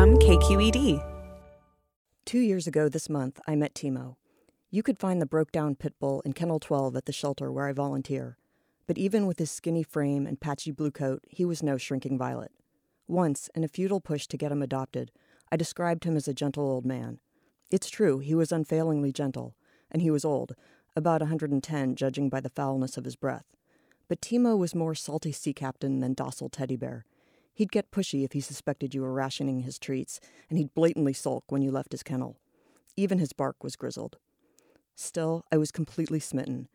From KQED. Two years ago this month, I met Timo. You could find the broke down pit bull in Kennel 12 at the shelter where I volunteer. But even with his skinny frame and patchy blue coat, he was no shrinking violet. Once, in a futile push to get him adopted, I described him as a gentle old man. It's true, he was unfailingly gentle, and he was old, about a 110 judging by the foulness of his breath. But Timo was more salty sea captain than docile teddy bear. He'd get pushy if he suspected you were rationing his treats, and he'd blatantly sulk when you left his kennel. Even his bark was grizzled. Still, I was completely smitten.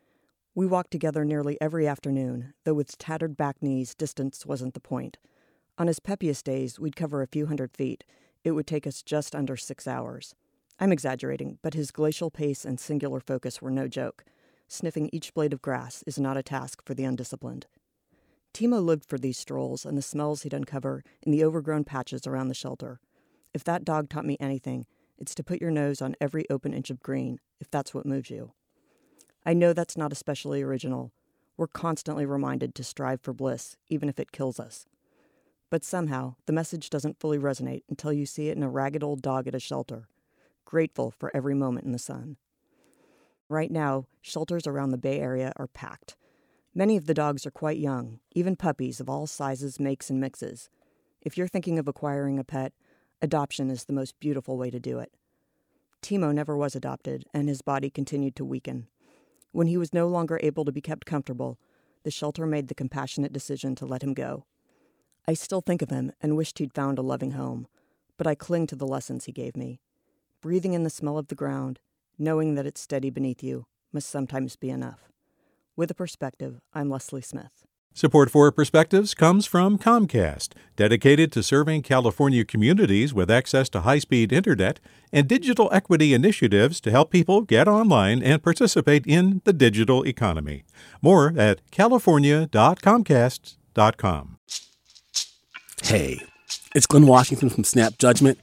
We walked together nearly every afternoon, though with tattered back knees, distance wasn't the point. On his peppiest days, we'd cover a few hundred feet. It would take us just under six hours. I'm exaggerating, but his glacial pace and singular focus were no joke. Sniffing each blade of grass is not a task for the undisciplined. Timo lived for these strolls and the smells he'd uncover in the overgrown patches around the shelter. If that dog taught me anything, it's to put your nose on every open inch of green, if that's what moves you. I know that's not especially original. We're constantly reminded to strive for bliss, even if it kills us. But somehow, the message doesn't fully resonate until you see it in a ragged old dog at a shelter, grateful for every moment in the sun. Right now, shelters around the Bay Area are packed. Many of the dogs are quite young, even puppies of all sizes, makes, and mixes. If you're thinking of acquiring a pet, adoption is the most beautiful way to do it. Timo never was adopted, and his body continued to weaken. When he was no longer able to be kept comfortable, the shelter made the compassionate decision to let him go. I still think of him and wished he'd found a loving home, but I cling to the lessons he gave me. Breathing in the smell of the ground, knowing that it's steady beneath you, must sometimes be enough. With a perspective, I'm Leslie Smith. Support for Perspectives comes from Comcast, dedicated to serving California communities with access to high speed internet and digital equity initiatives to help people get online and participate in the digital economy. More at california.comcast.com. Hey, it's Glynn Washington from Snap Judgment.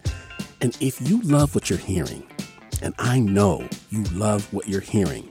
And if you love what you're hearing, and I know you love what you're hearing,